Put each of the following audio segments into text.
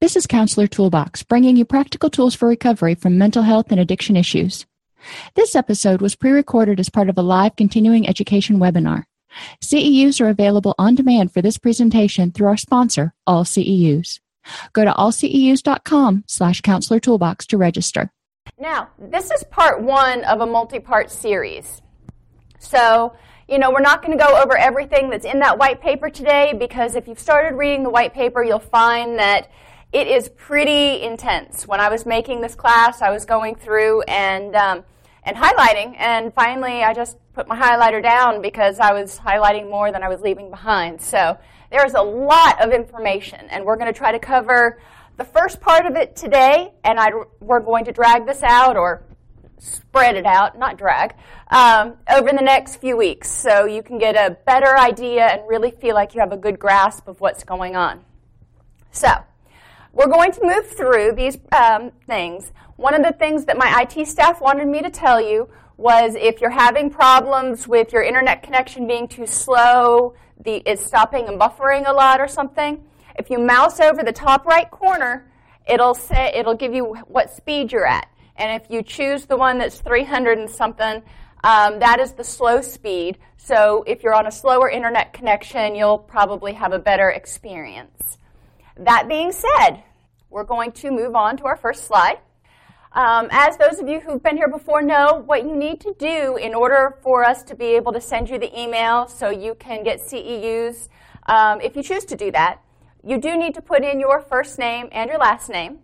This is Counselor Toolbox, bringing you practical tools for recovery from mental health and addiction issues. This episode was pre recorded as part of a live continuing education webinar. CEUs are available on demand for this presentation through our sponsor, All CEUs. Go to allceus.com slash counselor toolbox to register. Now, this is part one of a multi part series. So, you know, we're not going to go over everything that's in that white paper today because if you've started reading the white paper, you'll find that it is pretty intense. When I was making this class, I was going through and um, and highlighting, and finally, I just put my highlighter down because I was highlighting more than I was leaving behind. So there's a lot of information, and we're going to try to cover the first part of it today, and I, we're going to drag this out or spread it out, not drag, um, over the next few weeks so you can get a better idea and really feel like you have a good grasp of what's going on. So, we're going to move through these um, things. One of the things that my IT staff wanted me to tell you was if you're having problems with your internet connection being too slow, the, it's stopping and buffering a lot or something, if you mouse over the top right corner, it'll say it'll give you what speed you're at. And if you choose the one that's 300 and something, um, that is the slow speed. So if you're on a slower internet connection, you'll probably have a better experience. That being said, we're going to move on to our first slide. Um, as those of you who've been here before know, what you need to do in order for us to be able to send you the email so you can get CEUs, um, if you choose to do that, you do need to put in your first name and your last name.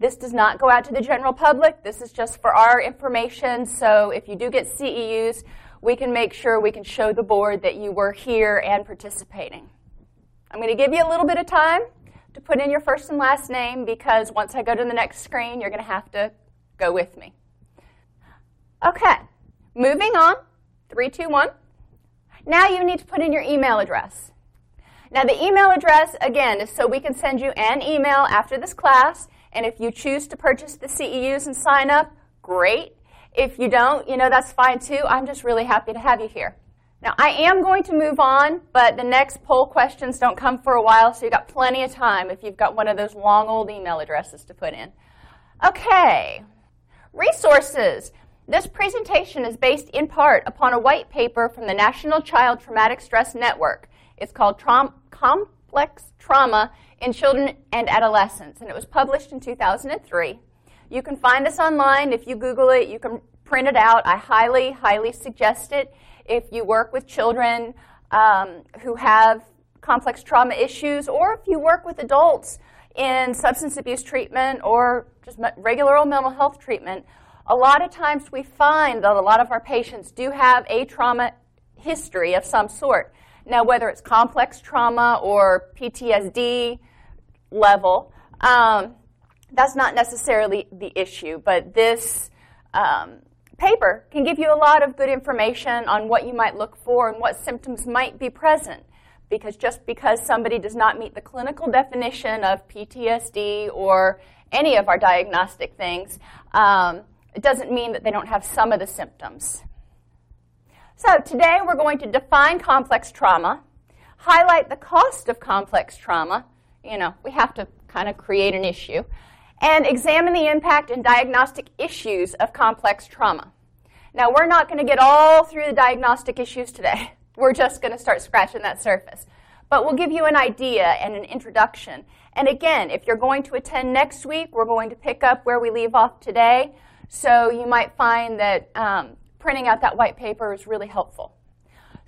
This does not go out to the general public. This is just for our information. So if you do get CEUs, we can make sure we can show the board that you were here and participating. I'm going to give you a little bit of time to put in your first and last name because once I go to the next screen, you're going to have to go with me. Okay, moving on. Three, two, one. Now you need to put in your email address. Now, the email address, again, is so we can send you an email after this class. And if you choose to purchase the CEUs and sign up, great. If you don't, you know, that's fine too. I'm just really happy to have you here. Now, I am going to move on, but the next poll questions don't come for a while, so you've got plenty of time if you've got one of those long old email addresses to put in. Okay, resources. This presentation is based in part upon a white paper from the National Child Traumatic Stress Network. It's called Traum- Complex Trauma in Children and Adolescents, and it was published in 2003. You can find this online. If you Google it, you can print it out. I highly, highly suggest it if you work with children um, who have complex trauma issues, or if you work with adults in substance abuse treatment or just regular old mental health treatment, a lot of times we find that a lot of our patients do have a trauma history of some sort. Now, whether it's complex trauma or PTSD level, um, that's not necessarily the issue, but this um, paper can give you a lot of good information on what you might look for and what symptoms might be present. Because just because somebody does not meet the clinical definition of PTSD or any of our diagnostic things, um, it doesn't mean that they don't have some of the symptoms. So today we're going to define complex trauma, highlight the cost of complex trauma. You know, we have to kind of create an issue and examine the impact and diagnostic issues of complex trauma. Now, we're not going to get all through the diagnostic issues today. We're just going to start scratching that surface. But we'll give you an idea and an introduction. And again, if you're going to attend next week, we're going to pick up where we leave off today. So you might find that um, printing out that white paper is really helpful.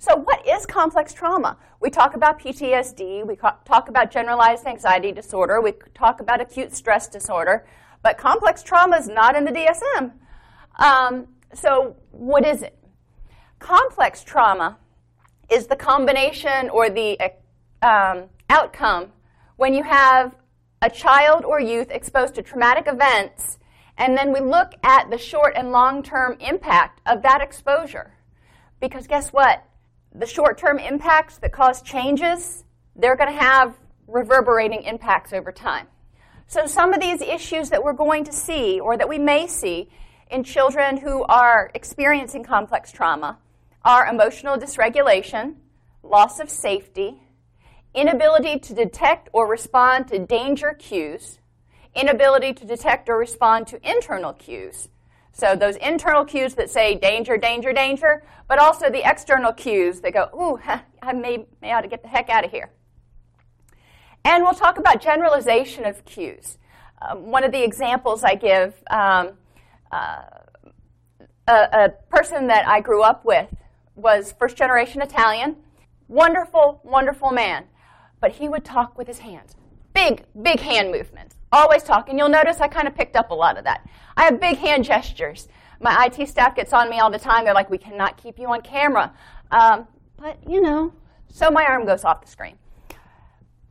So, what is complex trauma? We talk about PTSD, we talk about generalized anxiety disorder, we talk about acute stress disorder, but complex trauma is not in the DSM. Um, so, what is it? Complex trauma is the combination or the um, outcome when you have a child or youth exposed to traumatic events, and then we look at the short and long term impact of that exposure. Because guess what? The short term impacts that cause changes, they're going to have reverberating impacts over time. So, some of these issues that we're going to see or that we may see in children who are experiencing complex trauma are emotional dysregulation, loss of safety, inability to detect or respond to danger cues, inability to detect or respond to internal cues, so those internal cues that say danger, danger, danger, but also the external cues that go, ooh, I may, may ought to get the heck out of here. And we'll talk about generalization of cues. Um, one of the examples I give, um, uh, a, a person that I grew up with was first generation Italian, wonderful, wonderful man, but he would talk with his hands. Big, big hand movements. Always talking. You'll notice I kind of picked up a lot of that. I have big hand gestures. My IT staff gets on me all the time. They're like, we cannot keep you on camera. Um, but, you know, so my arm goes off the screen.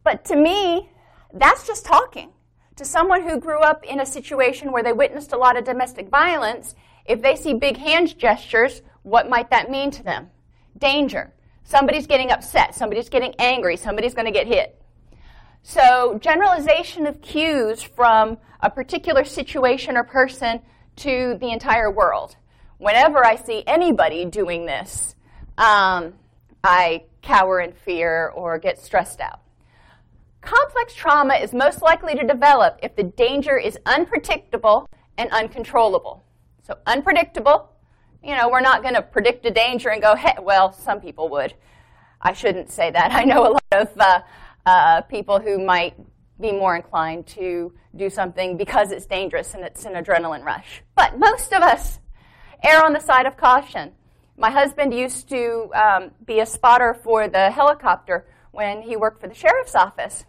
But to me, that's just talking. To someone who grew up in a situation where they witnessed a lot of domestic violence, if they see big hand gestures, what might that mean to them? Danger. Somebody's getting upset. Somebody's getting angry. Somebody's going to get hit. So, generalization of cues from a particular situation or person to the entire world. Whenever I see anybody doing this, um, I cower in fear or get stressed out. Complex trauma is most likely to develop if the danger is unpredictable and uncontrollable. So, unpredictable, you know, we're not going to predict a danger and go, hey, well, some people would. I shouldn't say that. I know a lot of uh, uh, people who might be more inclined to do something because it's dangerous and it's an adrenaline rush. But most of us err on the side of caution. My husband used to um, be a spotter for the helicopter when he worked for the sheriff's office,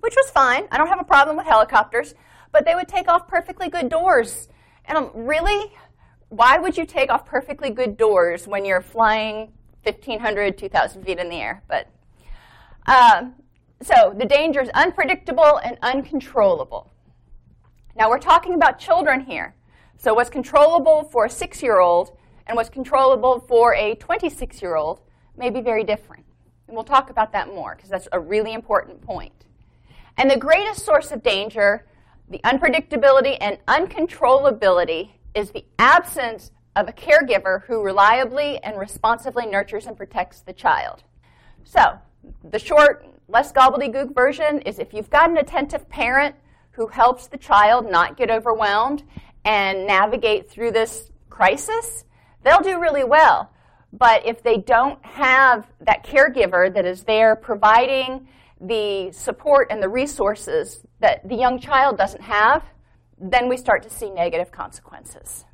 which was fine. I don't have a problem with helicopters, but they would take off perfectly good doors. And I'm really, why would you take off perfectly good doors when you're flying 1,500, 2,000 feet in the air? But um, so the danger is unpredictable and uncontrollable. Now we're talking about children here. So what's controllable for a six year old and what's controllable for a 26 year old may be very different. And we'll talk about that more because that's a really important point. And the greatest source of danger, the unpredictability and uncontrollability, is the absence of a caregiver who reliably and responsively nurtures and protects the child. So, the short less gobbledygook version is if you've got an attentive parent who helps the child not get overwhelmed and navigate through this crisis, they'll do really well. But if they don't have that caregiver that is there providing the support and the resources that the young child doesn't have, then we start to see negative consequences.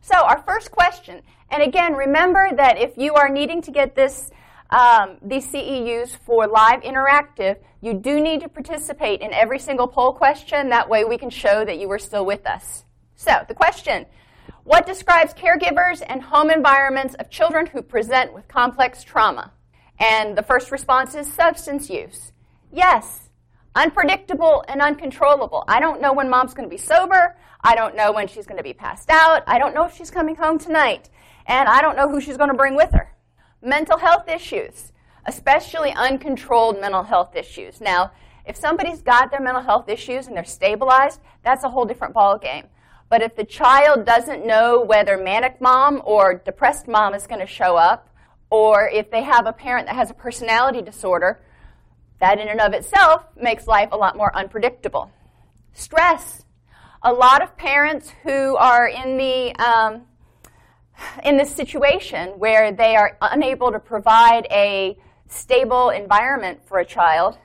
So, our first question, and again, remember that if you are needing to get this um, these CEUs for live interactive, you do need to participate in every single poll question. That way we can show that you were still with us. So, the question What describes caregivers and home environments of children who present with complex trauma? And the first response is substance use. Yes. Unpredictable and uncontrollable. I don't know when mom's going to be sober. I don't know when she's going to be passed out. I don't know if she's coming home tonight. And I don't know who she's going to bring with her mental health issues, especially uncontrolled mental health issues. Now, if somebody's got their mental health issues and they're stabilized, that's a whole different ballgame. But if the child doesn't know whether manic mom or depressed mom is going to show up, or if they have a parent that has a personality disorder, that in and of itself makes life a lot more unpredictable. Stress. A lot of parents who are in the um, in this situation where they are unable to provide a stable environment for a child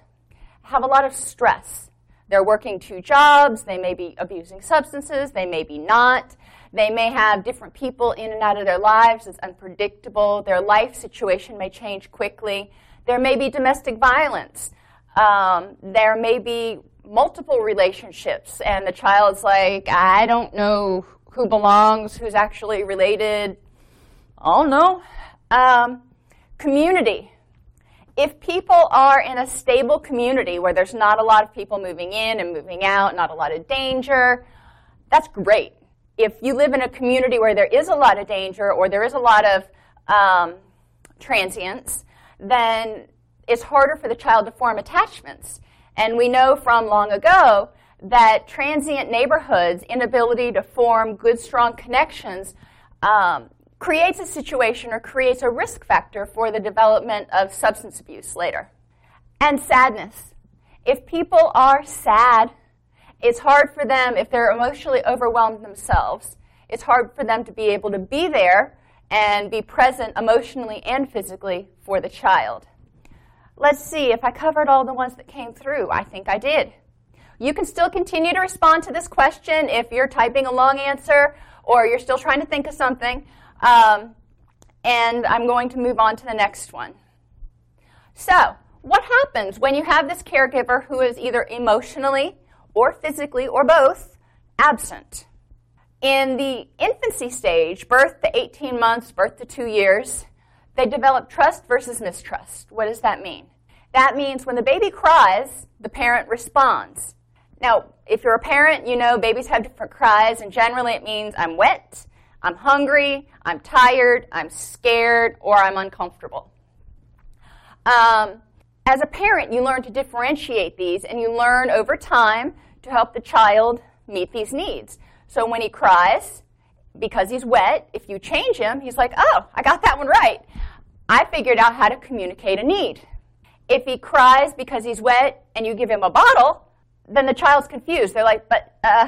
have a lot of stress. They're working two jobs, they may be abusing substances, they may be not. They may have different people in and out of their lives. It's unpredictable. Their life situation may change quickly. There may be domestic violence. Um, there may be multiple relationships, and the child's like, I don't know who belongs, who's actually related. Oh no. Um, community. If people are in a stable community where there's not a lot of people moving in and moving out, not a lot of danger, that's great. If you live in a community where there is a lot of danger or there is a lot of um, transients, then it's harder for the child to form attachments. And we know from long ago that transient neighborhoods' inability to form good, strong connections um, creates a situation or creates a risk factor for the development of substance abuse later. And sadness. If people are sad, it's hard for them, if they're emotionally overwhelmed themselves, it's hard for them to be able to be there and be present emotionally and physically for the child. Let's see if I covered all the ones that came through. I think I did. You can still continue to respond to this question if you're typing a long answer or you're still trying to think of something. Um, and I'm going to move on to the next one. So, what happens when you have this caregiver who is either emotionally or physically or both absent? In the infancy stage, birth to 18 months, birth to two years, they develop trust versus mistrust. What does that mean? That means when the baby cries, the parent responds. Now, if you're a parent, you know babies have different cries, and generally it means I'm wet, I'm hungry, I'm tired, I'm scared, or I'm uncomfortable. Um, as a parent, you learn to differentiate these, and you learn over time to help the child meet these needs. So when he cries, because he's wet, if you change him, he's like, oh, I got that one right. I figured out how to communicate a need. If he cries because he's wet and you give him a bottle, then the child's confused. They're like, but, uh,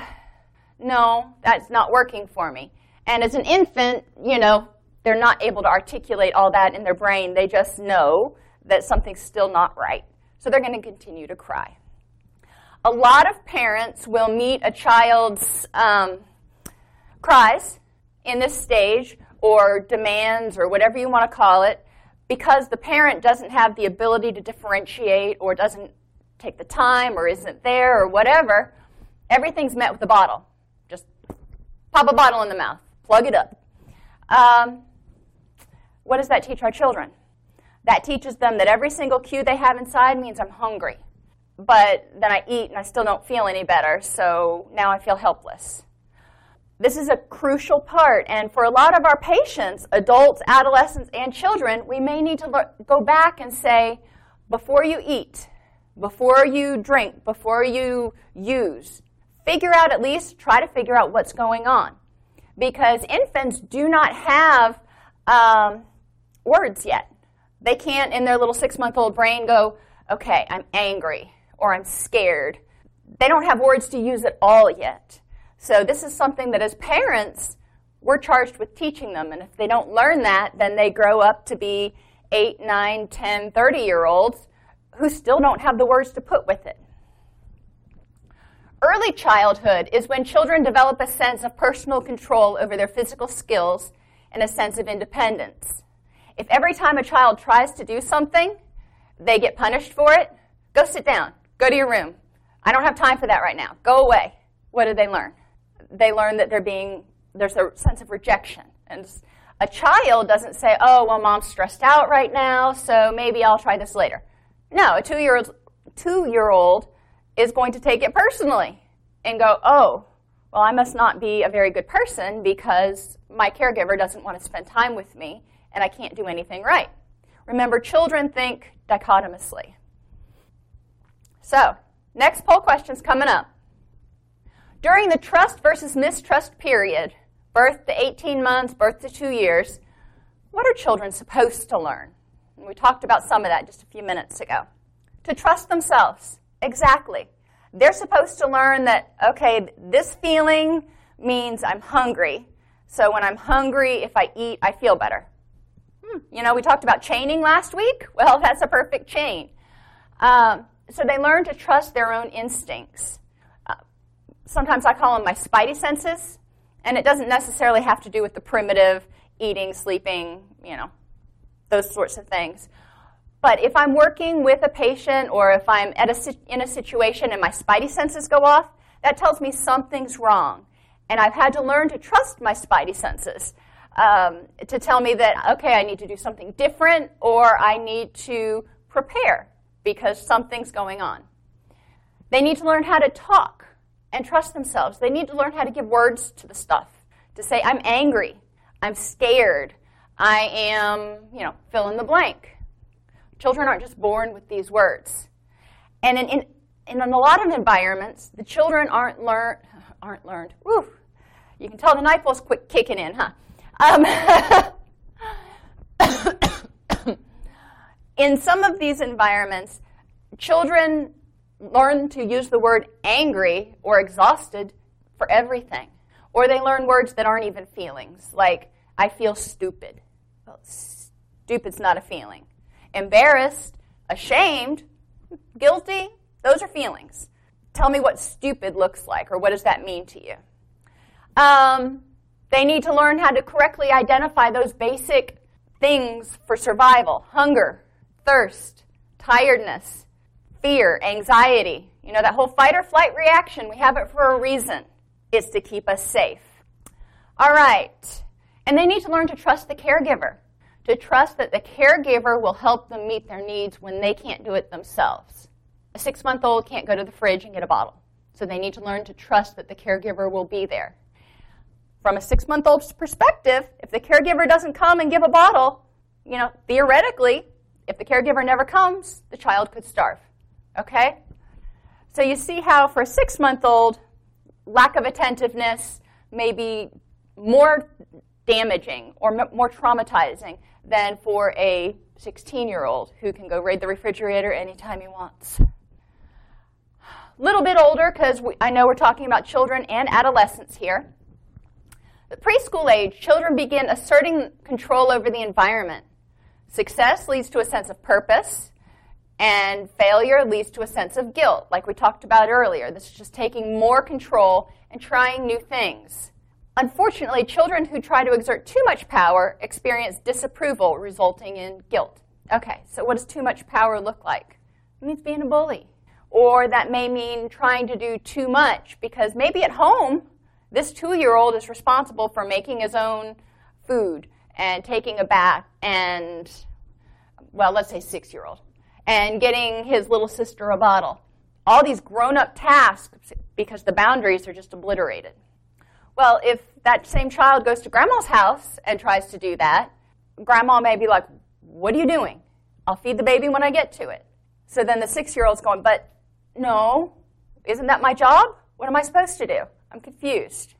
no, that's not working for me. And as an infant, you know, they're not able to articulate all that in their brain. They just know that something's still not right. So they're going to continue to cry. A lot of parents will meet a child's um, cries in this stage or demands or whatever you want to call it because the parent doesn't have the ability to differentiate or doesn't take the time or isn't there or whatever, everything's met with a bottle. Just pop a bottle in the mouth, plug it up. Um, what does that teach our children? That teaches them that every single cue they have inside means I'm hungry. But then I eat and I still don't feel any better, so now I feel helpless. This is a crucial part, and for a lot of our patients, adults, adolescents, and children, we may need to go back and say, before you eat, before you drink, before you use. Figure out at least, try to figure out what's going on. Because infants do not have um, words yet. They can't, in their little six month old brain, go, okay, I'm angry or I'm scared. They don't have words to use at all yet. So, this is something that as parents, we're charged with teaching them. And if they don't learn that, then they grow up to be 8, 9, 10, 30 year olds who still don't have the words to put with it. Early childhood is when children develop a sense of personal control over their physical skills and a sense of independence. If every time a child tries to do something, they get punished for it, go sit down, go to your room. I don't have time for that right now. Go away. What do they learn? They learn that they're being, there's a sense of rejection. And a child doesn't say, oh, well, mom's stressed out right now, so maybe I'll try this later. No, a two year old two year old is going to take it personally and go, oh, well, I must not be a very good person because my caregiver doesn't want to spend time with me and I can't do anything right. Remember, children think dichotomously. So, next poll question's coming up. During the trust versus mistrust period, birth to 18 months, birth to two years, what are children supposed to learn? And we talked about some of that just a few minutes ago. To trust themselves. Exactly. They're supposed to learn that, okay, this feeling means I'm hungry. So when I'm hungry, if I eat, I feel better. Hmm. You know, we talked about chaining last week. Well, that's a perfect chain. Um, so they learn to trust their own instincts. Uh, sometimes I call them my spidey senses, and it doesn't necessarily have to do with the primitive eating, sleeping, you know, those sorts of things. But if I'm working with a patient or if I'm a, in a situation and my spidey senses go off, that tells me something's wrong. And I've had to learn to trust my spidey senses um, to tell me that, okay, I need to do something different or I need to prepare because something's going on. They need to learn how to talk and trust themselves. They need to learn how to give words to the stuff, to say, I'm angry, I'm scared, I am, you know, fill in the blank. Children aren't just born with these words. And in, in, in a lot of environments, the children aren't learned, aren't learned. Woo! You can tell the night ball's quick kicking in, huh? Um, in some of these environments, children learn to use the word angry or exhausted for everything. Or they learn words that aren't even feelings, like, I feel stupid. Stupid's not a feeling. Embarrassed, ashamed, guilty, those are feelings. Tell me what stupid looks like, or what does that mean to you? Um, they need to learn how to correctly identify those basic things for survival hunger, thirst, tiredness, fear, anxiety. You know, that whole fight or flight reaction, we have it for a reason. It's to keep us safe. All right. And they need to learn to trust the caregiver, to trust that the caregiver will help them meet their needs when they can't do it themselves. A six month old can't go to the fridge and get a bottle. So they need to learn to trust that the caregiver will be there. From a six month old's perspective, if the caregiver doesn't come and give a bottle, you know, theoretically, if the caregiver never comes, the child could starve. Okay? So you see how for a six month old, lack of attentiveness may be more damaging or more traumatizing than for a 16 year old who can go raid the refrigerator anytime he wants. A little bit older, because I know we're talking about children and adolescents here. At preschool age, children begin asserting control over the environment. Success leads to a sense of purpose, and failure leads to a sense of guilt, like we talked about earlier. This is just taking more control and trying new things. Unfortunately, children who try to exert too much power experience disapproval, resulting in guilt. Okay, so what does too much power look like? It means being a bully. Or that may mean trying to do too much because maybe at home, this two year old is responsible for making his own food and taking a bath and, well, let's say six year old, and getting his little sister a bottle. All these grown up tasks because the boundaries are just obliterated. Well, if that same child goes to grandma's house and tries to do that, grandma may be like, What are you doing? I'll feed the baby when I get to it. So then the six year old's going, But no, isn't that my job? What am I supposed to do? I'm confused.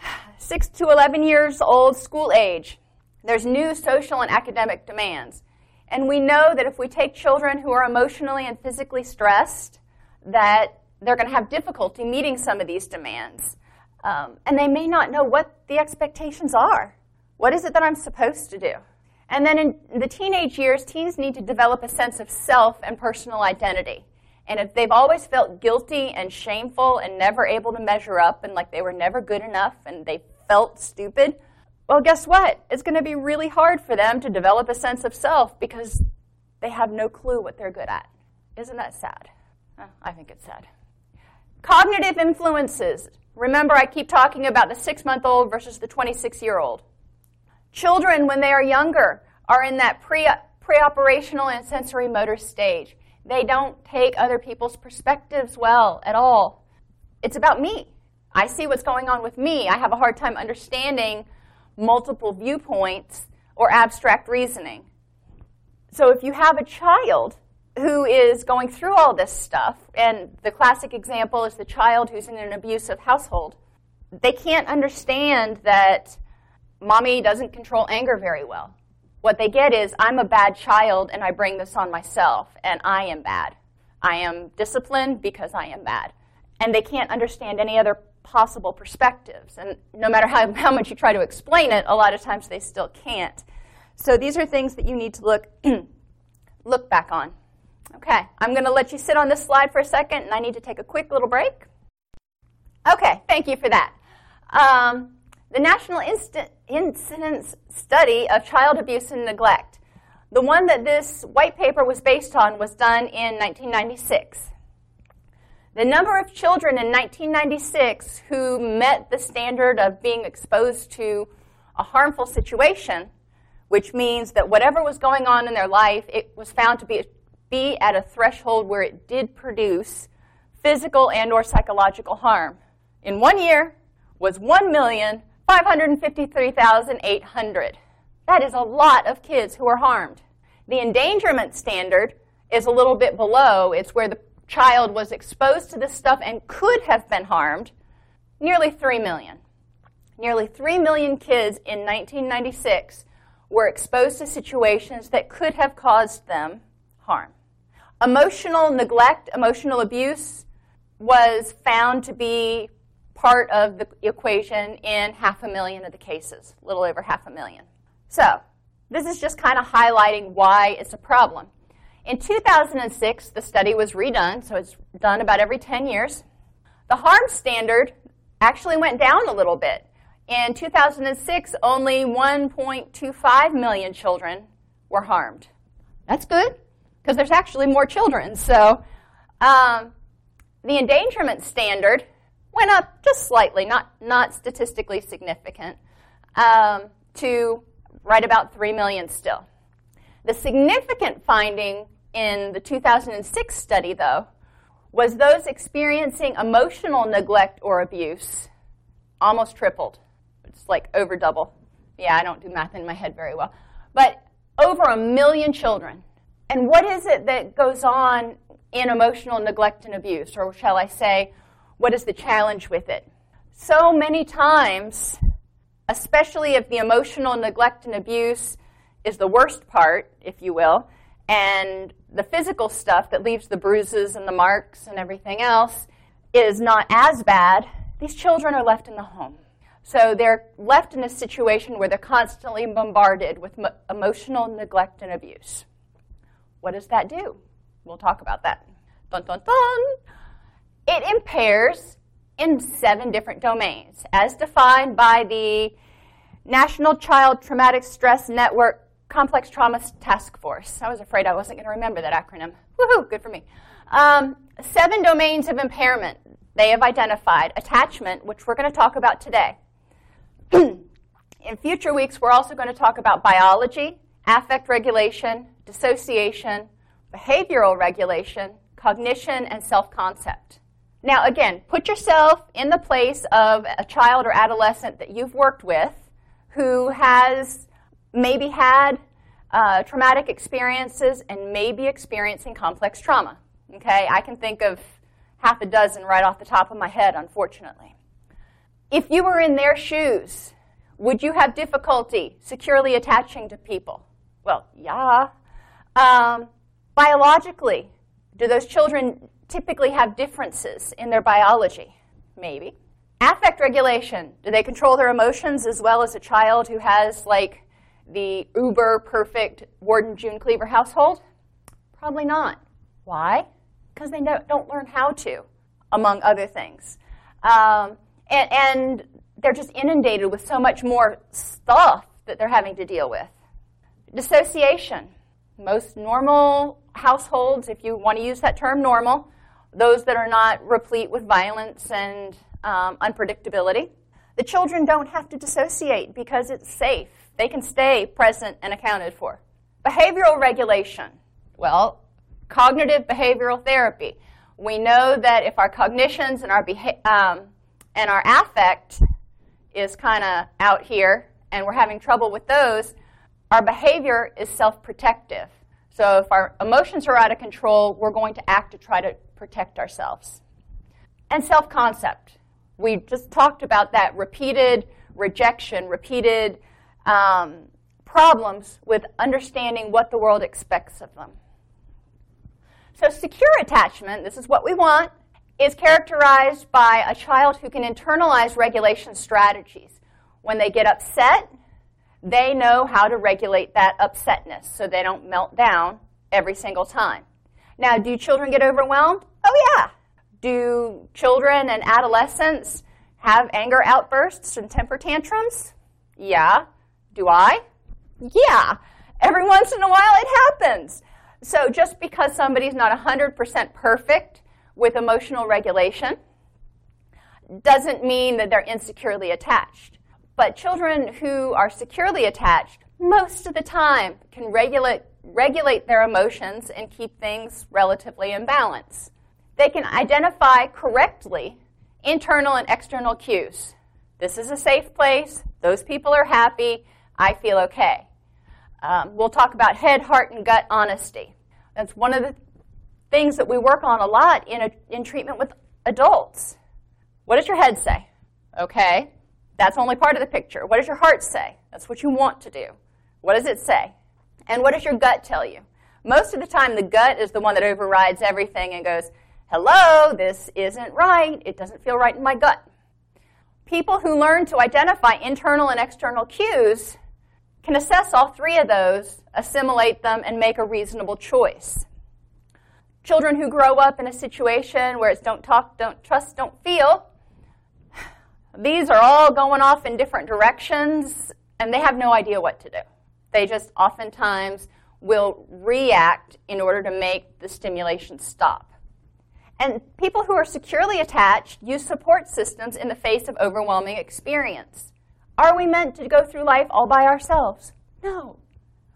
6 to 11 years old, school age. There's new social and academic demands. And we know that if we take children who are emotionally and physically stressed, that they're going to have difficulty meeting some of these demands. Um, and they may not know what the expectations are. What is it that I'm supposed to do? And then in the teenage years, teens need to develop a sense of self and personal identity. And if they've always felt guilty and shameful and never able to measure up and like they were never good enough and they felt stupid, well, guess what? It's going to be really hard for them to develop a sense of self because they have no clue what they're good at. Isn't that sad? I think it's sad. Cognitive influences. Remember, I keep talking about the six month old versus the 26 year old. Children, when they are younger, are in that pre operational and sensory motor stage. They don't take other people's perspectives well at all. It's about me. I see what's going on with me. I have a hard time understanding multiple viewpoints or abstract reasoning. So if you have a child who is going through all this stuff, and the classic example is the child who's in an abusive household, they can't understand that mommy doesn't control anger very well. What they get is, I'm a bad child and I bring this on myself, and I am bad. I am disciplined because I am bad. And they can't understand any other possible perspectives. And no matter how, how much you try to explain it, a lot of times they still can't. So these are things that you need to look, look back on. Okay, I'm going to let you sit on this slide for a second, and I need to take a quick little break. Okay, thank you for that. Um, the National Inst- Incidence Study of Child Abuse and Neglect. The one that this white paper was based on was done in 1996. The number of children in 1996 who met the standard of being exposed to a harmful situation, which means that whatever was going on in their life, it was found to be, be at a threshold where it did produce physical and or psychological harm. In one year was 1,553,800. That is a lot of kids who are harmed. The endangerment standard is a little bit below. It's where the child was exposed to this stuff and could have been harmed, nearly 3 million. Nearly 3 million kids in 1996 were exposed to situations that could have caused them harm. Emotional neglect, emotional abuse was found to be part of the equation in half a million of the cases, a little over half a million. So, this is just kind of highlighting why it's a problem. In 2006, the study was redone, so it's done about every 10 years. The harm standard actually went down a little bit. In 2006, only 1.25 million children were harmed. That's good, because there's actually more children. So um, the endangerment standard went up just slightly, not, not statistically significant, um, to right about 3 million still. The significant finding in the 2006 study, though, was those experiencing emotional neglect or abuse almost tripled. It's like over double. Yeah, I don't do math in my head very well. But over a million children. And what is it that goes on in emotional neglect and abuse? Or shall I say, what is the challenge with it? So many times, especially if the emotional neglect and abuse is the worst part, if you will, and the physical stuff that leaves the bruises and the marks and everything else is not as bad, these children are left in the home. So they're left in a situation where they're constantly bombarded with mo- emotional neglect and abuse. What does that do? We'll talk about that. Dun dun dun. It impairs in seven different domains, as defined by the National Child Traumatic Stress Network Complex Trauma Task Force. I was afraid I wasn't going to remember that acronym. Woohoo, good for me. Um, seven domains of impairment they have identified. Attachment, which we're going to talk about today. In future weeks, we're also going to talk about biology, affect regulation, dissociation, behavioral regulation, cognition, and self concept. Now, again, put yourself in the place of a child or adolescent that you've worked with who has maybe had uh, traumatic experiences and may be experiencing complex trauma. Okay, I can think of half a dozen right off the top of my head, unfortunately. If you were in their shoes, would you have difficulty securely attaching to people? Well, yeah. Um, biologically, do those children typically have differences in their biology? Maybe. Affect regulation. Do they control their emotions as well as a child who has, like, the uber perfect Ward and June Cleaver household? Probably not. Why? Because they don't learn how to, among other things. Um, and, and they're just inundated with so much more stuff that they're having to deal with. Dissociation. Most normal households, if you want to use that term normal, those that are not replete with violence and um, unpredictability, the children don't have to dissociate because it's safe they can stay present and accounted for. Behavioral regulation. Well, cognitive behavioral therapy. We know that if our cognitions and our beha- um, and our affect is kind of out here and we're having trouble with those, our behavior is self-protective. So if our emotions are out of control, we're going to act to try to protect ourselves. And self-concept. We just talked about that repeated rejection, repeated um, problems with understanding what the world expects of them. So, secure attachment, this is what we want, is characterized by a child who can internalize regulation strategies. When they get upset, they know how to regulate that upsetness so they don't melt down every single time. Now, do children get overwhelmed? Oh, yeah. Do children and adolescents have anger outbursts and temper tantrums? Yeah. Do I? Yeah. Every once in a while it happens. So just because somebody's not 100% perfect with emotional regulation doesn't mean that they're insecurely attached. But children who are securely attached most of the time can regulate, regulate their emotions and keep things relatively in balance. They can identify correctly internal and external cues. This is a safe place. Those people are happy. I feel okay. Um, we'll talk about head, heart, and gut honesty. That's one of the things that we work on a lot in, a, in treatment with adults. What does your head say? Okay. That's only part of the picture. What does your heart say? That's what you want to do. What does it say? And what does your gut tell you? Most of the time, the gut is the one that overrides everything and goes, hello, this isn't right. It doesn't feel right in my gut. People who learn to identify internal and external cues can assess all three of those, assimilate them, and make a reasonable choice. Children who grow up in a situation where it's don't talk, don't trust, don't feel, these are all going off in different directions, and they have no idea what to do. They just oftentimes will react in order to make the stimulation stop. And people who are securely attached use support systems in the face of overwhelming experience. Are we meant to go through life all by ourselves? No.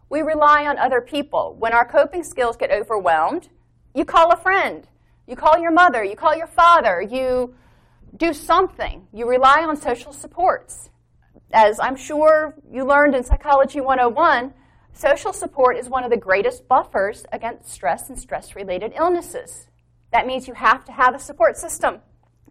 We rely on other people. When our coping skills get overwhelmed, you call a friend, you call your mother, you call your father, you do something. You rely on social supports. As I'm sure you learned in Psychology 101, social support is one of the greatest buffers against stress and stress related illnesses. That means you have to have a support system.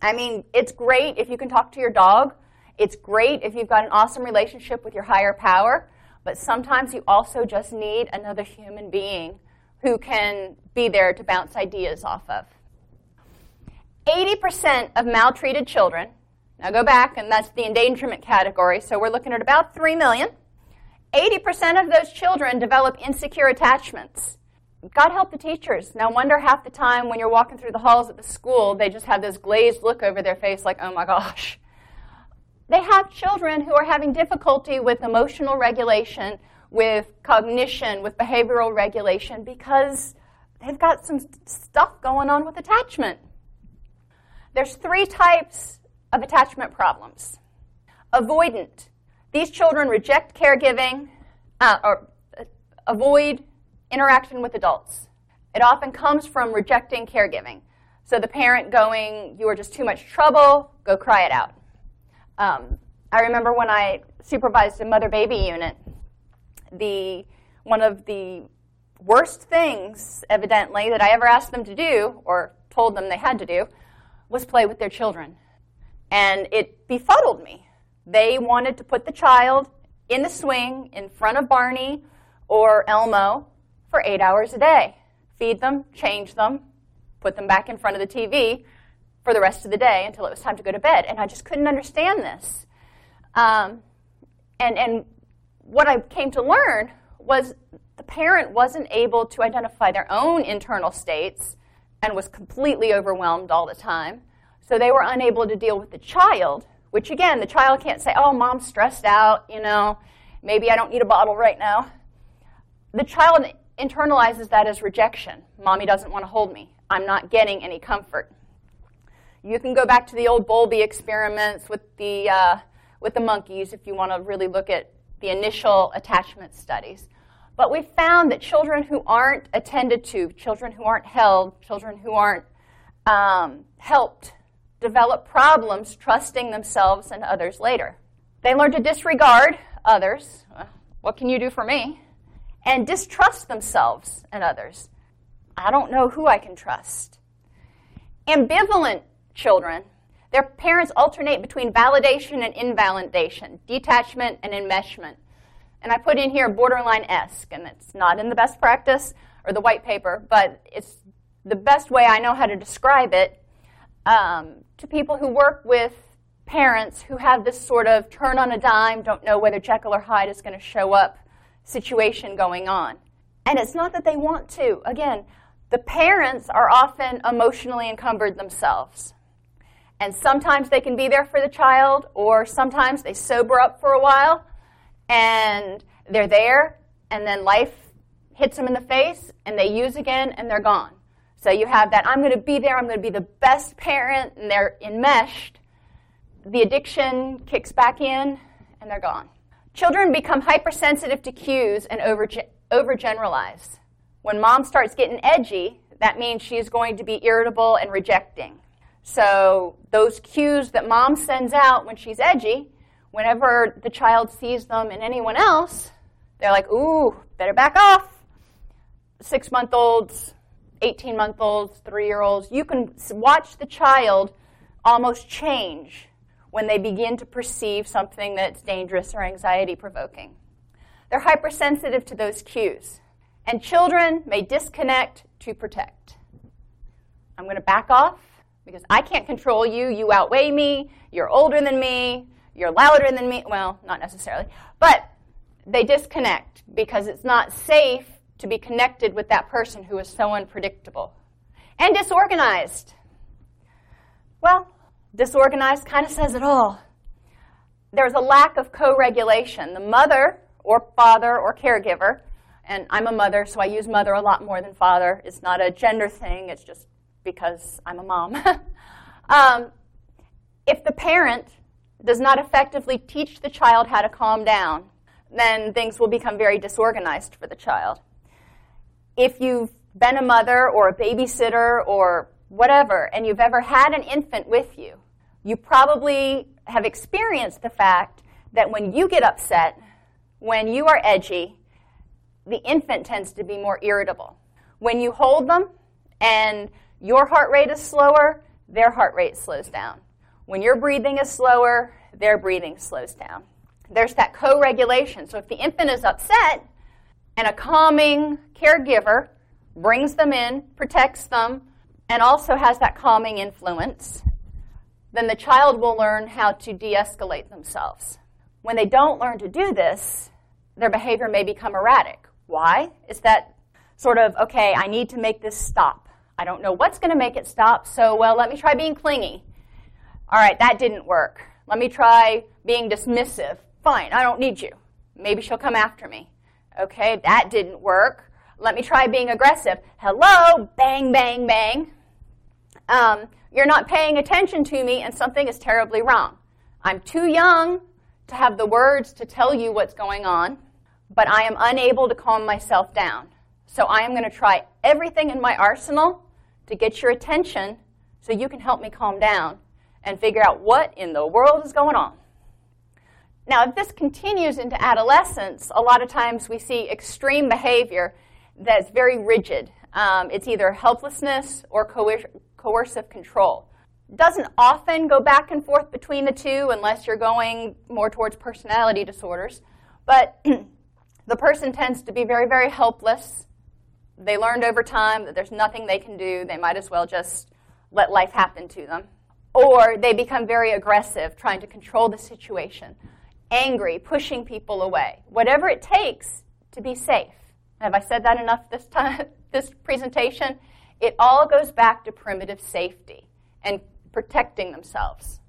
I mean, it's great if you can talk to your dog. It's great if you've got an awesome relationship with your higher power. But sometimes you also just need another human being who can be there to bounce ideas off of. 80% of maltreated children, now go back, and that's the endangerment category, so we're looking at about 3 million. 80% of those children develop insecure attachments. God help the teachers. Now, wonder half the time when you're walking through the halls of the school, they just have this glazed look over their face like, oh my gosh. They have children who are having difficulty with emotional regulation, with cognition, with behavioral regulation, because they've got some stuff going on with attachment. There's three types of attachment problems. Avoidant. These children reject caregiving uh, or uh, avoid interaction with adults. It often comes from rejecting caregiving. So the parent going, you are just too much trouble, go cry it out. Um, I remember when I supervised a mother baby unit, the, one of the worst things, evidently, that I ever asked them to do or told them they had to do was play with their children. And it befuddled me. They wanted to put the child in the swing in front of Barney or Elmo for eight hours a day. Feed them, change them, put them back in front of the TV for the rest of the day until it was time to go to bed. And I just couldn't understand this. Um, and, and what I came to learn was the parent wasn't able to identify their own internal states and was completely overwhelmed all the time. So they were unable to deal with the child, which again, the child can't say, oh, mom's stressed out, you know, maybe I don't need a bottle right now. The child internalizes that as rejection. Mommy doesn't want to hold me. I'm not getting any comfort. You can go back to the old Bowlby experiments with the, uh, with the monkeys if you want to really look at the initial attachment studies. But we found that children who aren't attended to, children who aren't held, children who aren't um, helped, develop problems trusting themselves and others later. They learn to disregard others. What can you do for me? And distrust themselves and others. I don't know who I can trust. Ambivalent children, their parents alternate between validation and invalidation, detachment and enmeshment. And I put in here borderline esque, and it's not in the best practice or the white paper, but it's the best way I know how to describe it. um, to people who work with parents who have this sort of turn on a dime, don't know whether Jekyll or Hyde is going to show up situation going on. And it's not that they want to. Again, the parents are often emotionally encumbered themselves. And sometimes they can be there for the child, or sometimes they sober up for a while and they're there, and then life hits them in the face and they use again and they're gone. So you have that I'm going to be there, I'm going to be the best parent, and they're enmeshed. The addiction kicks back in and they're gone. Children become hypersensitive to cues and overgeneralize. When mom starts getting edgy, that means she's going to be irritable and rejecting. So those cues that mom sends out when she's edgy, whenever the child sees them in anyone else, they're like, ooh, better back off. Six month olds, 18 month olds, three year olds, you can watch the child almost change when they begin to perceive something that's dangerous or anxiety provoking. They're hypersensitive to those cues. And children may disconnect to protect. I'm going to back off because I can't control you. You outweigh me. You're older than me. You're louder than me. Well, not necessarily. But they disconnect because it's not safe to be connected with that person who is so unpredictable. And disorganized. Well, disorganized kind of says it all. There's a lack of co regulation. The mother or father or caregiver, and I'm a mother, so I use mother a lot more than father. It's not a gender thing, it's just because I'm a mom. um, if the parent does not effectively teach the child how to calm down, then things will become very disorganized for the child. If you've been a mother or a babysitter or whatever, and you've ever had an infant with you, you probably have experienced the fact that when you get upset, when you are edgy, the infant tends to be more irritable. When you hold them and your heart rate is slower, their heart rate slows down. When your breathing is slower, their breathing slows down. There's that co regulation. So if the infant is upset and a calming caregiver brings them in, protects them, and also has that calming influence, then the child will learn how to de escalate themselves. When they don't learn to do this, their behavior may become erratic. Why? Is that sort of, okay, I need to make this stop. I don't know what's going to make it stop, so, well, let me try being clingy. All right, that didn't work. Let me try being dismissive. Fine, I don't need you. Maybe she'll come after me. Okay, that didn't work. Let me try being aggressive. Hello, bang, bang, bang. Um, you're not paying attention to me, and something is terribly wrong. I'm too young to have the words to tell you what's going on, but I am unable to calm myself down. So I am going to try everything in my arsenal to get your attention so you can help me calm down and figure out what in the world is going on. Now, if this continues into adolescence, a lot of times we see extreme behavior that's very rigid. Um, it's either helplessness or coer- coercive control. Doesn't often go back and forth between the two unless you're going more towards personality disorders. But the person tends to be very, very helpless they learned over time that there's nothing they can do. They might as well just let life happen to them. Or they become very aggressive, trying to control the situation, angry, pushing people away. Whatever it takes to be safe. Have I said that enough this time, this presentation? It all goes back to primitive safety and protecting themselves.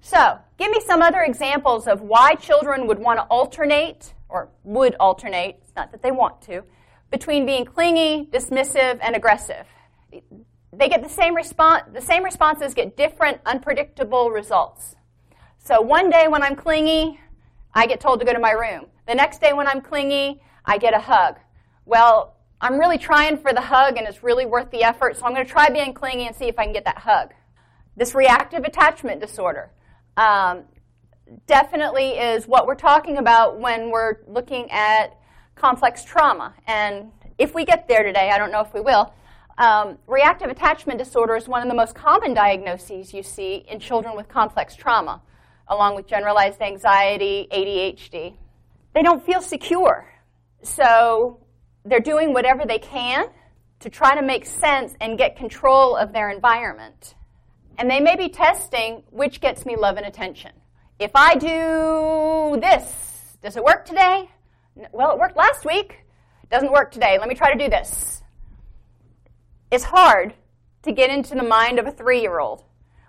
So, give me some other examples of why children would want to alternate, or would alternate, it's not that they want to, between being clingy, dismissive, and aggressive. They get the same response, the same responses get different, unpredictable results. So one day when I'm clingy, I get told to go to my room. The next day when I'm clingy, I get a hug. Well, I'm really trying for the hug and it's really worth the effort, so I'm going to try being clingy and see if I can get that hug. This reactive attachment disorder um, definitely is what we're talking about when we're looking at complex trauma. And if we get there today, I don't know if we will, um, reactive attachment disorder is one of the most common diagnoses you see in children with complex trauma, along with generalized anxiety, ADHD. They don't feel secure. So they're doing whatever they can to try to make sense and get control of their environment. And they may be testing which gets me love and attention. If I do this, does it work today? Well, it worked last week. Doesn't work today. Let me try to do this. It's hard to get into the mind of a three year old.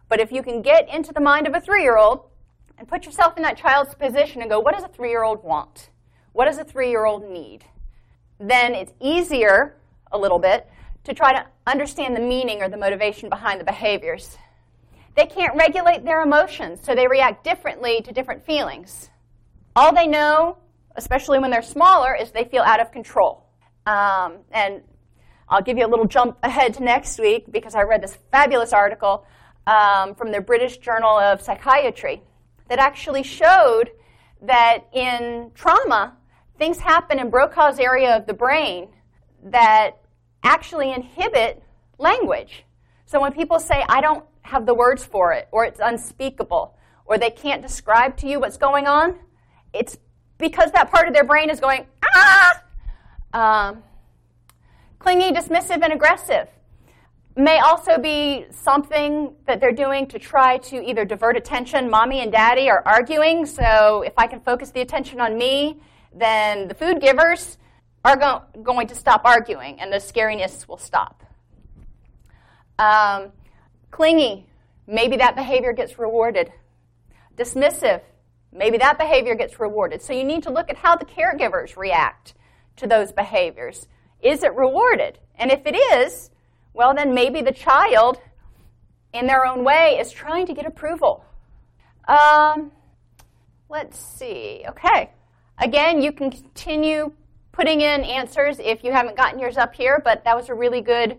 But if you can get into the mind of a three year old and put yourself in that child's position and go, what does a three year old want? What does a three year old need? Then it's easier, a little bit, to try to understand the meaning or the motivation behind the behaviors. They can't regulate their emotions, so they react differently to different feelings. All they know, especially when they're smaller, is they feel out of control. Um, and I'll give you a little jump ahead to next week because I read this fabulous article um, from the British Journal of Psychiatry that actually showed that in trauma, things happen in Broca's area of the brain that actually inhibit language. So when people say, I don't have the words for it, or it's unspeakable, or they can't describe to you what's going on, it's because that part of their brain is going, ah! Um, Clingy, dismissive, and aggressive may also be something that they're doing to try to either divert attention. Mommy and daddy are arguing, so if I can focus the attention on me, then the food givers are go- going to stop arguing and the scariness will stop. Um, clingy, maybe that behavior gets rewarded. Dismissive, maybe that behavior gets rewarded. So you need to look at how the caregivers react to those behaviors. Is it rewarded? And if it is, well, then maybe the child, in their own way, is trying to get approval. Um, let's see. Okay. Again, you can continue putting in answers if you haven't gotten yours up here, but that was a really good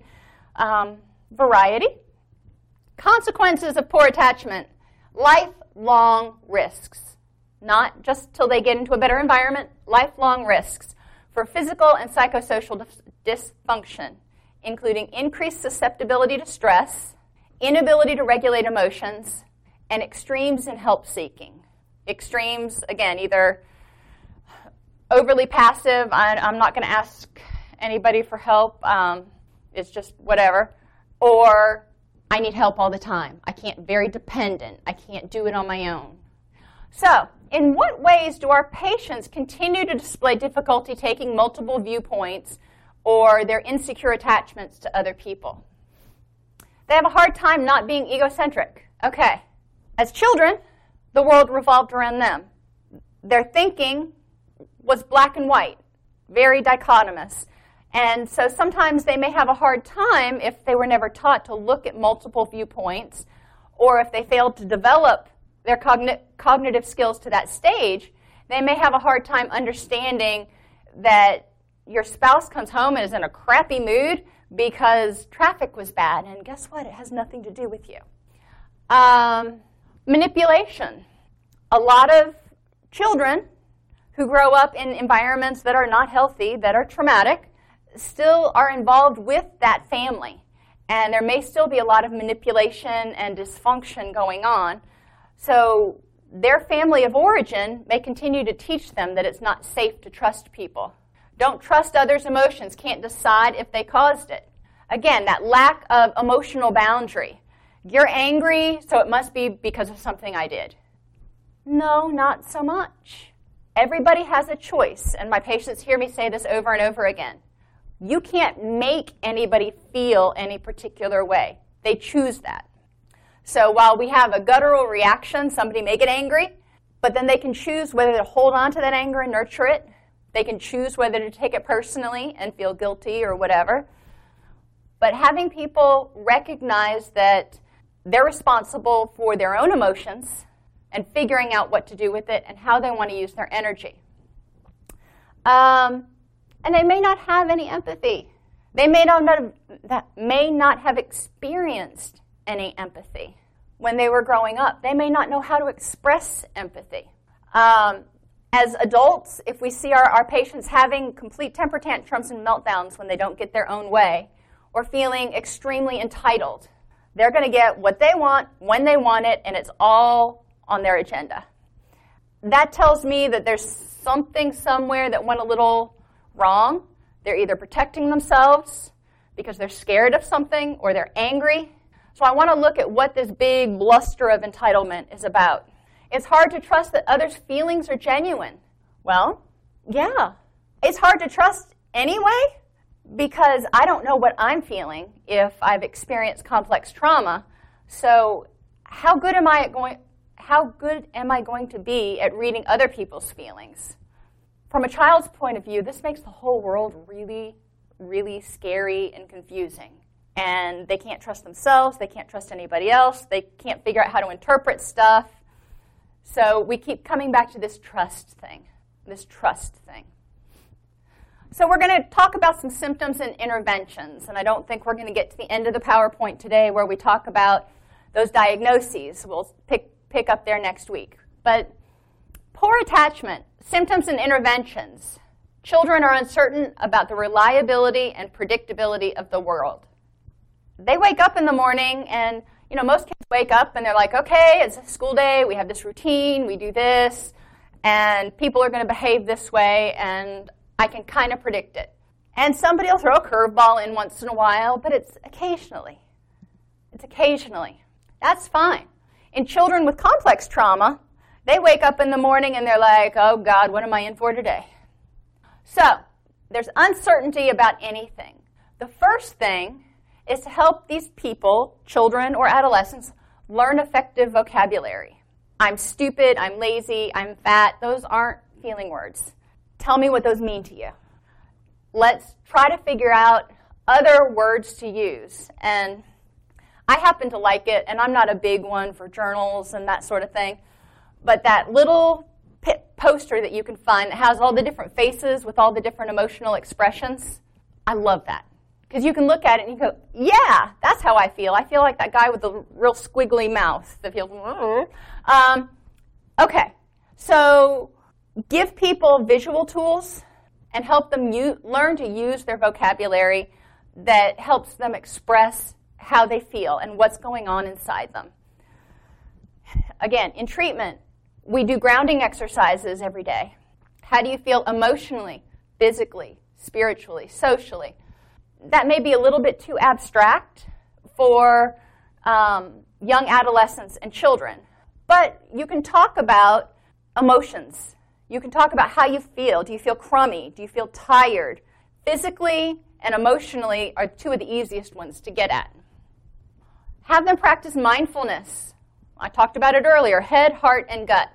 um, variety. Consequences of poor attachment lifelong risks. Not just till they get into a better environment, lifelong risks for physical and psychosocial dysfunction, including increased susceptibility to stress, inability to regulate emotions, and extremes in help seeking. Extremes, again, either overly passive, I, am not going to ask anybody for help, um, it's just whatever, or I need help all the time. I can't, very dependent. I can't do it on my own. So, in what ways do our patients continue to display difficulty taking multiple viewpoints or their insecure attachments to other people? They have a hard time not being egocentric. Okay. As children, the world revolved around them. Their thinking was black and white, very dichotomous. And so sometimes they may have a hard time if they were never taught to look at multiple viewpoints or if they failed to develop their cogn- cognitive skills to that stage, they may have a hard time understanding that your spouse comes home and is in a crappy mood because traffic was bad. And guess what? It has nothing to do with you. Um, manipulation. A lot of children who grow up in environments that are not healthy, that are traumatic, still are involved with that family. And there may still be a lot of manipulation and dysfunction going on. So their family of origin may continue to teach them that it's not safe to trust people. Don't trust others' emotions, can't decide if they caused it. Again, that lack of emotional boundary. You're angry, so it must be because of something I did. No, not so much. Everybody has a choice, and my patients hear me say this over and over again. You can't make anybody feel any particular way. They choose that. So while we have a guttural reaction, somebody may get angry, but then they can choose whether to hold on to that anger and nurture it. They can choose whether to take it personally and feel guilty or whatever. But having people recognize that they're responsible for their own emotions and figuring out what to do with it and how they want to use their energy. Um, and they may not have any empathy. They may not have, may not have experienced any empathy when they were growing up. They may not know how to express empathy. Um, as adults, if we see our, our patients having complete temper tantrums and meltdowns when they don't get their own way, or feeling extremely entitled, they're going to get what they want when they want it, and it's all on their agenda. That tells me that there's something somewhere that went a little wrong. They're either protecting themselves because they're scared of something or they're angry So I want to look at what this big bluster of entitlement is about. It's hard to trust that others' feelings are genuine. Well, yeah. It's hard to trust anyway because I don't know what I'm feeling if I've experienced complex trauma. So how good am I going how good am I going to be at reading other people's feelings? From a child's point of view, this makes the whole world really really scary and confusing. And they can't trust themselves, they can't trust anybody else, they can't figure out how to interpret stuff. So we keep coming back to this trust thing, this trust thing. So we're going to talk about some symptoms and interventions, and I don't think we're going to get to the end of the PowerPoint today where we talk about those diagnoses. We'll pick, pick up there next week. But poor attachment, symptoms and interventions. Children are uncertain about the reliability and predictability of the world. They wake up in the morning and, you know, most kids wake up and they're like, okay, it's school day, we have this routine, we do this, and people are going to behave this way, and I can kind of predict it. And somebody will throw a curveball in once in a while, but it's occasionally. It's occasionally. That's fine. In children with complex trauma, they wake up in the morning and they're like, oh God, what am I in for today? So, there's uncertainty about anything. The first thing is to help these people, children or adolescents, learn effective vocabulary. I'm stupid, I'm lazy, I'm fat. Those aren't feeling words. Tell me what those mean to you. Let's try to figure out other words to use. And I happen to like it, and I'm not a big one for journals and that sort of thing. But that little poster that you can find that has all the different faces with all the different emotional expressions. I love that. Because you can look at it and you go, yeah, that's how I feel. I feel like that guy with the real squiggly mouth that feels. Um, okay, so give people visual tools and help them u- learn to use their vocabulary that helps them express how they feel and what's going on inside them. Again, in treatment, we do grounding exercises every day. How do you feel emotionally, physically, spiritually, socially? That may be a little bit too abstract for um, young adolescents and children, but you can talk about emotions. You can talk about how you feel. Do you feel crummy? Do you feel tired? Physically and emotionally are two of the easiest ones to get at. Have them practice mindfulness. I talked about it earlier head, heart, and gut.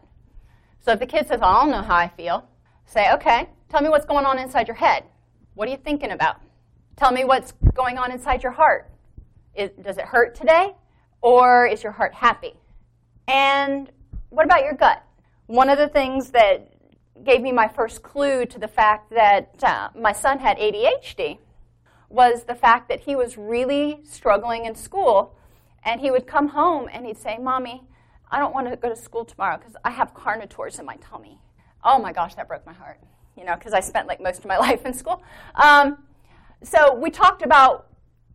So if the kid says, I don't know how I feel, say, okay, tell me what's going on inside your head. What are you thinking about? Tell me what's going on inside your heart. Is, does it hurt today? Or is your heart happy? And what about your gut? One of the things that gave me my first clue to the fact that uh, my son had ADHD was the fact that he was really struggling in school. And he would come home and he'd say, Mommy, I don't want to go to school tomorrow because I have carnitors in my tummy. Oh my gosh, that broke my heart. You know, because I spent like most of my life in school. Um, so we talked about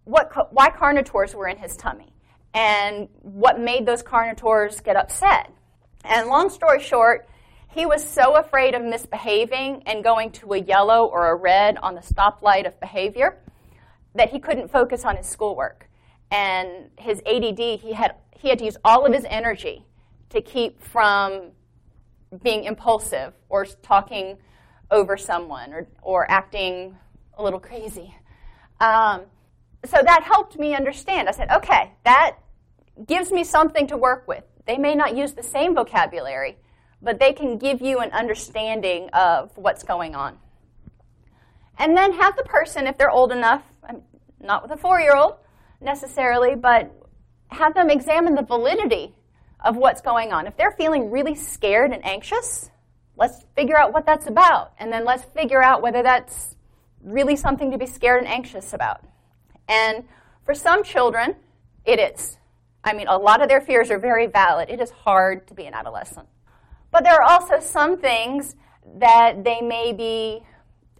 what, why carnitors were in his tummy and what made those carnitors get upset. And long story short, he was so afraid of misbehaving and going to a yellow or a red on the stoplight of behavior that he couldn't focus on his schoolwork. And his ADD, he had, he had to use all of his energy to keep from being impulsive or talking over someone or, or acting a little crazy. Um, so that helped me understand. I said, okay, that gives me something to work with. They may not use the same vocabulary, but they can give you an understanding of what's going on. And then have the person, if they're old enough, not with a four year old necessarily, but have them examine the validity of what's going on. If they're feeling really scared and anxious, let's figure out what that's about. And then let's figure out whether that's really something to be scared and anxious about. And for some children, it is. I mean, a lot of their fears are very valid. It is hard to be an adolescent. But there are also some things that they may be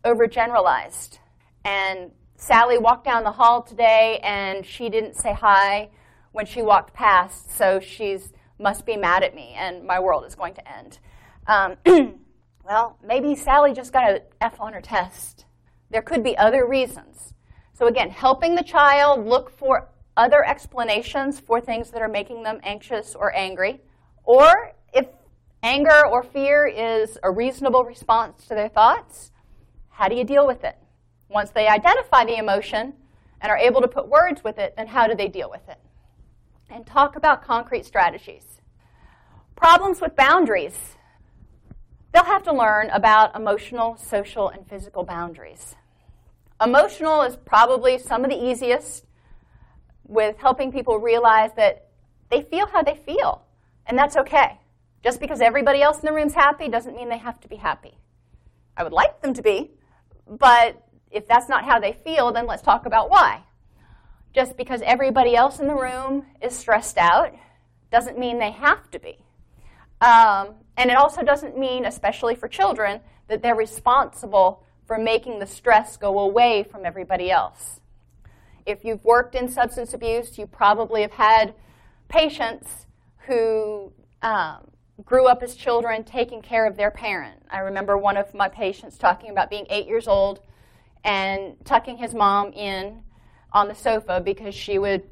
overgeneralized. And Sally walked down the hall today and she didn't say hi when she walked past, so she's must be mad at me and my world is going to end. Um, well, maybe Sally just got an F on her test. There could be other reasons. So, again, helping the child look for other explanations for things that are making them anxious or angry, or if anger or fear is a reasonable response to their thoughts, how do you deal with it? Once they identify the emotion and are able to put words with it, then how do they deal with it? And talk about concrete strategies. Problems with boundaries. They'll have to learn about emotional, social, and physical boundaries. Emotional is probably some of the easiest with helping people realize that they feel how they feel, and that's okay. Just because everybody else in the room's happy doesn't mean they have to be happy. I would like them to be, but if that's not how they feel, then let's talk about why. Just because everybody else in the room is stressed out doesn't mean they have to be. Um, and it also doesn't mean, especially for children, that they're responsible for making the stress go away from everybody else. If you've worked in substance abuse, you probably have had patients who um, grew up as children taking care of their parent. I remember one of my patients talking about being eight years old and tucking his mom in on the sofa because she would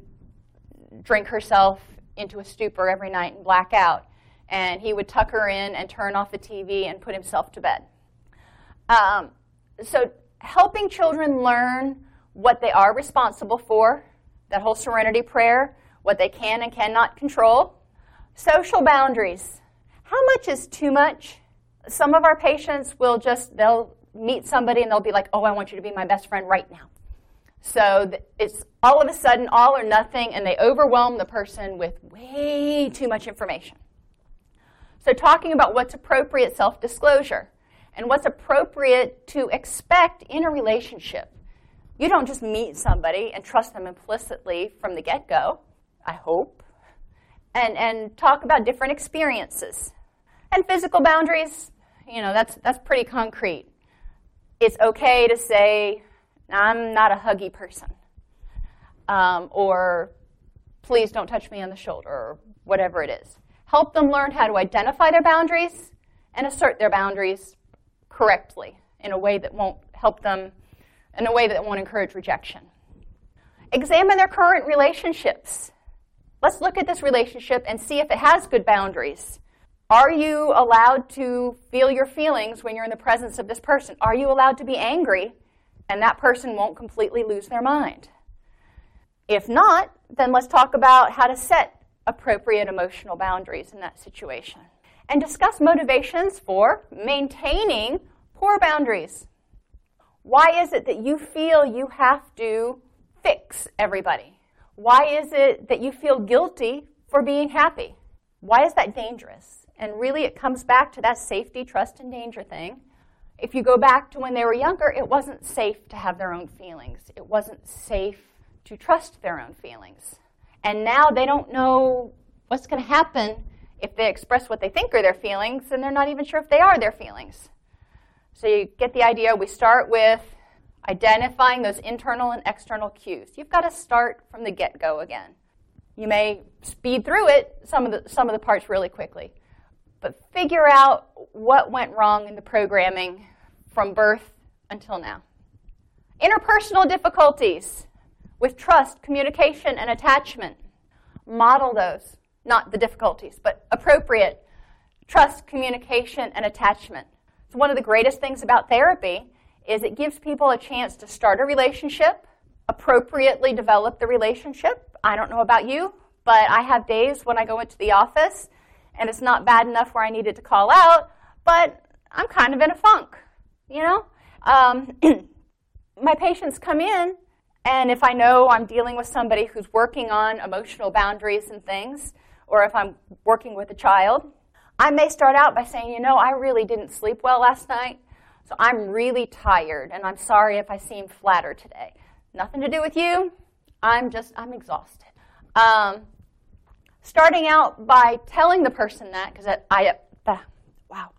drink herself into a stupor every night and black out. And he would tuck her in and turn off the TV and put himself to bed. Um, so, helping children learn what they are responsible for, that whole serenity prayer, what they can and cannot control, social boundaries. How much is too much? Some of our patients will just, they'll meet somebody and they'll be like, oh, I want you to be my best friend right now. So it's all of a sudden all or nothing, and they overwhelm the person with way too much information. So, talking about what's appropriate self disclosure and what's appropriate to expect in a relationship. You don't just meet somebody and trust them implicitly from the get go, I hope, and, and talk about different experiences. And physical boundaries, you know, that's, that's pretty concrete it's okay to say, I'm not a huggy person. Um, or please don't touch me on the shoulder, or whatever it is. Help them learn how to identify their boundaries and assert their boundaries correctly in a way that won't help them, in a way that won't encourage rejection. Examine their current relationships. Let's look at this relationship and see if it has good boundaries. Are you allowed to feel your feelings when you're in the presence of this person? Are you allowed to be angry and that person won't completely lose their mind? If not, then let's talk about how to set appropriate emotional boundaries in that situation and discuss motivations for maintaining poor boundaries. Why is it that you feel you have to fix everybody? Why is it that you feel guilty for being happy? Why is that dangerous? And really, it comes back to that safety, trust, and danger thing. If you go back to when they were younger, it wasn't safe to have their own feelings. It wasn't safe to trust their own feelings. And now they don't know what's going to happen if they express what they think are their feelings, and they're not even sure if they are their feelings. So you get the idea. We start with identifying those internal and external cues. You've got to start from the get go again. You may speed through it, some of the, some of the parts really quickly but figure out what went wrong in the programming from birth until now. Interpersonal difficulties with trust, communication, and attachment. Model those, not the difficulties, but appropriate trust, communication, and attachment. So, one of the greatest things about therapy is it gives people a chance to start a relationship, appropriately develop the relationship. I don't know about you, but I have days when I go into the office and it's not bad enough where I needed to call out, but I'm kind of in a funk, you know? Um, my patients come in, and if I know I'm dealing with somebody who's working on emotional boundaries and things, or if I'm working with a child, I may start out by saying, you know, I really didn't sleep well last night, so I'm really tired, and I'm sorry if I seem flatter today. Nothing to do with you. I'm just, I'm exhausted. Um, starting out by telling the person that, because I, uh, wow,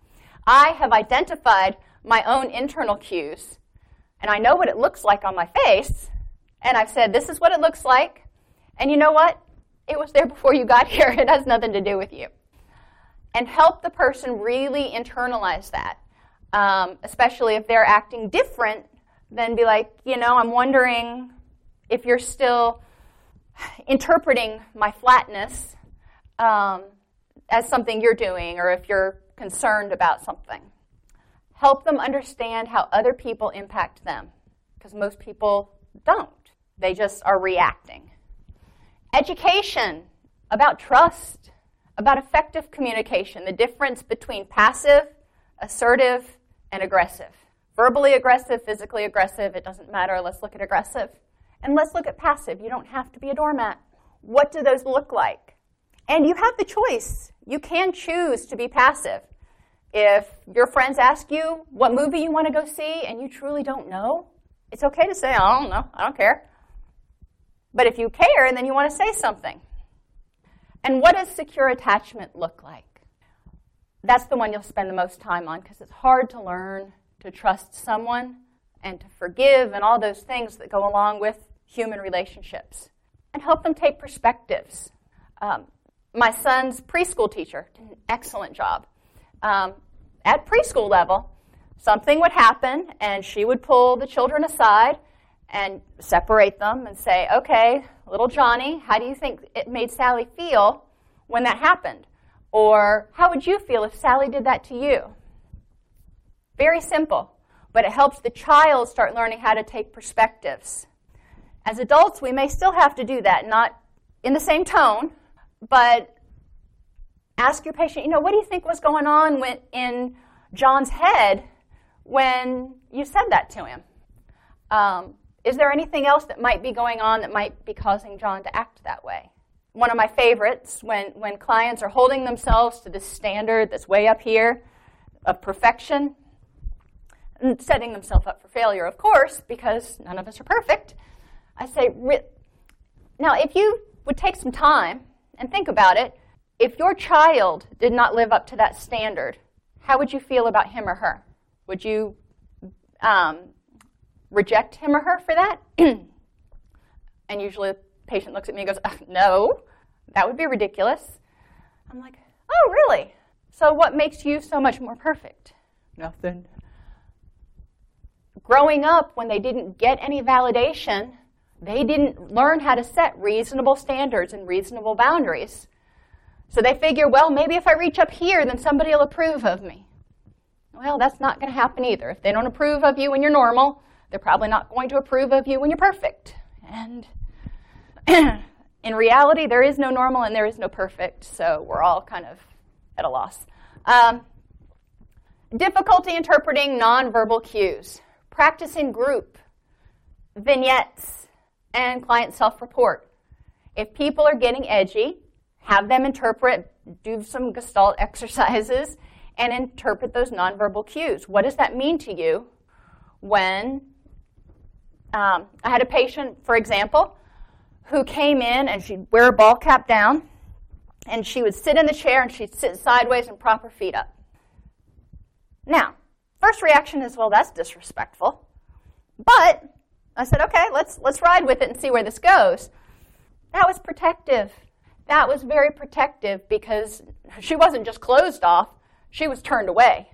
I have identified my own internal cues, and I know what it looks like on my face, and I've said, this is what it looks like, and you know what? It was there before you got here. It has nothing to do with you. And help the person really internalize that, um, especially if they're acting different, then be like, you know, I'm wondering if you're still interpreting my flatness um, as something you're doing or if you're concerned about something. Help them understand how other people impact them because most people don't. They just are reacting. Education about trust, about effective communication, the difference between passive, assertive, and aggressive. Verbally aggressive, physically aggressive, it doesn't matter. Let's look at aggressive. And let's look at passive. You don't have to be a doormat. What do those look like? And you have the choice. You can choose to be passive. If your friends ask you what movie you want to go see and you truly don't know, it's okay to say, I don't know, I don't care. But if you care and then you want to say something. And what does secure attachment look like? That's the one you'll spend the most time on because it's hard to learn to trust someone and to forgive and all those things that go along with human relationships. And help them take perspectives. Um, my son's preschool teacher did an excellent job. Um, at preschool level, something would happen, and she would pull the children aside and separate them and say, okay, little Johnny, how do you think it made Sally feel when that happened? Or how would you feel if Sally did that to you? Very simple, but it helps the child start learning how to take perspectives. As adults, we may still have to do that, not in the same tone, but ask your patient, you know, what do you think was going on in John's head when you said that to him? Um, is there anything else that might be going on that might be causing John to act that way? One of my favorites when, when clients are holding themselves to this standard that's way up here of perfection, and setting themselves up for failure, of course, because none of us are perfect. I say, now, if you would take some time and think about it, if your child did not live up to that standard, how would you feel about him or her? Would you um, reject him or her for that? and usually the patient looks at me and goes, No, that would be ridiculous. I'm like, Oh, really? So what makes you so much more perfect? Nothing. Growing up, when they didn't get any validation, they didn't learn how to set reasonable standards and reasonable boundaries. So they figure, well, maybe if I reach up here, then somebody will approve of me. Well, that's not going to happen either. If they don't approve of you when you're normal, they're probably not going to approve of you when you're perfect. And in reality, there is no normal and there is no perfect, so we're all kind of at a loss. Um, difficulty interpreting nonverbal cues, practice in group, vignettes, and client self report. If people are getting edgy, have them interpret, do some gestalt exercises, and interpret those nonverbal cues. What does that mean to you when um, I had a patient, for example, who came in and she'd wear a ball cap down, and she would sit in the chair and she'd sit sideways and prop her feet up. Now, first reaction is, well, that's disrespectful. But I said, okay, let's let's ride with it and see where this goes. That was protective. That was very protective because she wasn't just closed off, she was turned away.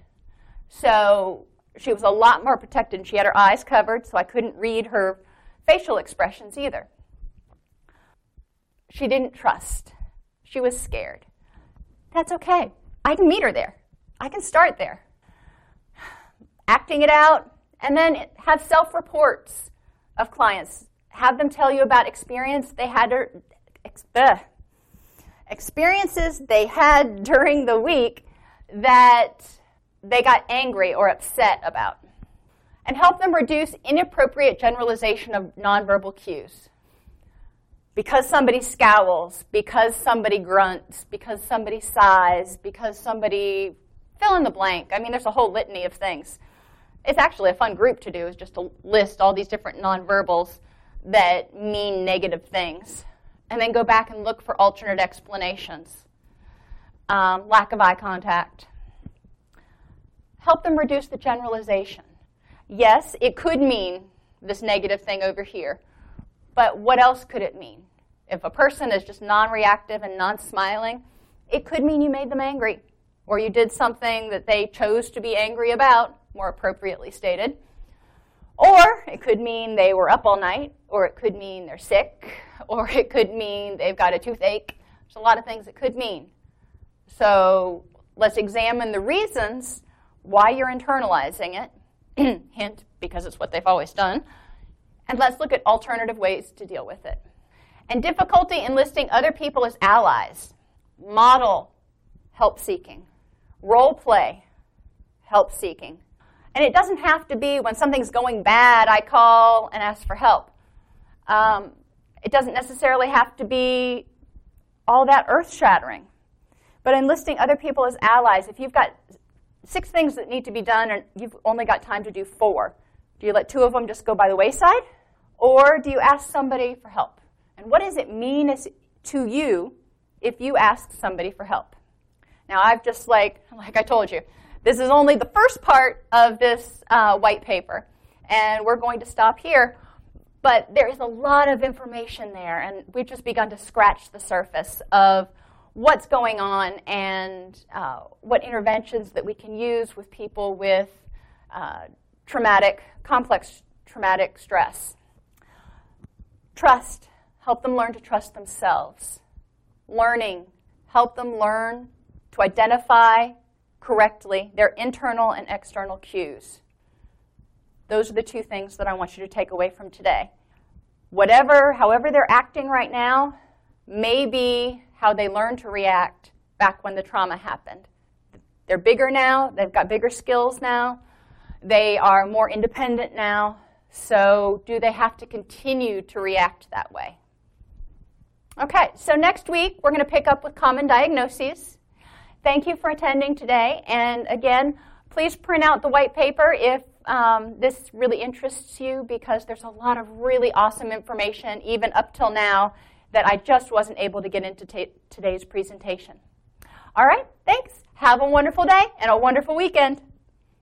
So she was a lot more protected and she had her eyes covered, so I couldn't read her facial expressions either. She didn't trust. She was scared. That's okay. I can meet her there. I can start there. Acting it out, and then have self reports of clients. Have them tell you about experience they had ex, uh, experiences they had during the week that they got angry or upset about. And help them reduce inappropriate generalization of nonverbal cues. Because somebody scowls, because somebody grunts, because somebody sighs, because somebody fill in the blank. I mean, there's a whole litany of things. It's actually a fun group to do, is just to list all these different nonverbals that mean negative things. And then go back and look for alternate explanations. Um, lack of eye contact, help them reduce the generalization. Yes, it could mean this negative thing over here, but what else could it mean? If a person is just non reactive and non smiling, it could mean you made them angry, or you did something that they chose to be angry about, more appropriately stated, Or it could mean they were up all night, or it could mean they're sick, or it could mean they've got a toothache. There's a lot of things it could mean. So let's examine the reasons why you're internalizing it. Hint, because it's what they've always done. And let's look at alternative ways to deal with it. And difficulty enlisting other people as allies. Model help seeking. Role play help seeking. And it doesn't have to be when something's going bad, I call and ask for help. Um, it doesn't necessarily have to be all that earth shattering. But enlisting other people as allies, if you've got six things that need to be done and you've only got time to do four, do you let two of them just go by the wayside? Or do you ask somebody for help? And what does it mean to you if you ask somebody for help? Now, I've just like, like I told you, this is only the first part of this uh, white paper, and we're going to stop here. But there is a lot of information there, and we've just begun to scratch the surface of what's going on and uh, what interventions that we can use with people with uh, traumatic, complex traumatic stress. Trust, help them learn to trust themselves. Learning, help them learn to identify correctly their internal and external cues. Those are the two things that I want you to take away from today. Whatever, however they're acting right now, may be how they learned to react back when the trauma happened. They're bigger now, they've got bigger skills now, they are more independent now, so do they have to continue to react that way? Okay, so next week we're going to pick up with common diagnoses. Thank you for attending today. And again, please print out the white paper if um, this really interests you because there's a lot of really awesome information, even up till now, that I just wasn't able to get into today's presentation. All right, thanks. Have a wonderful day and a wonderful weekend.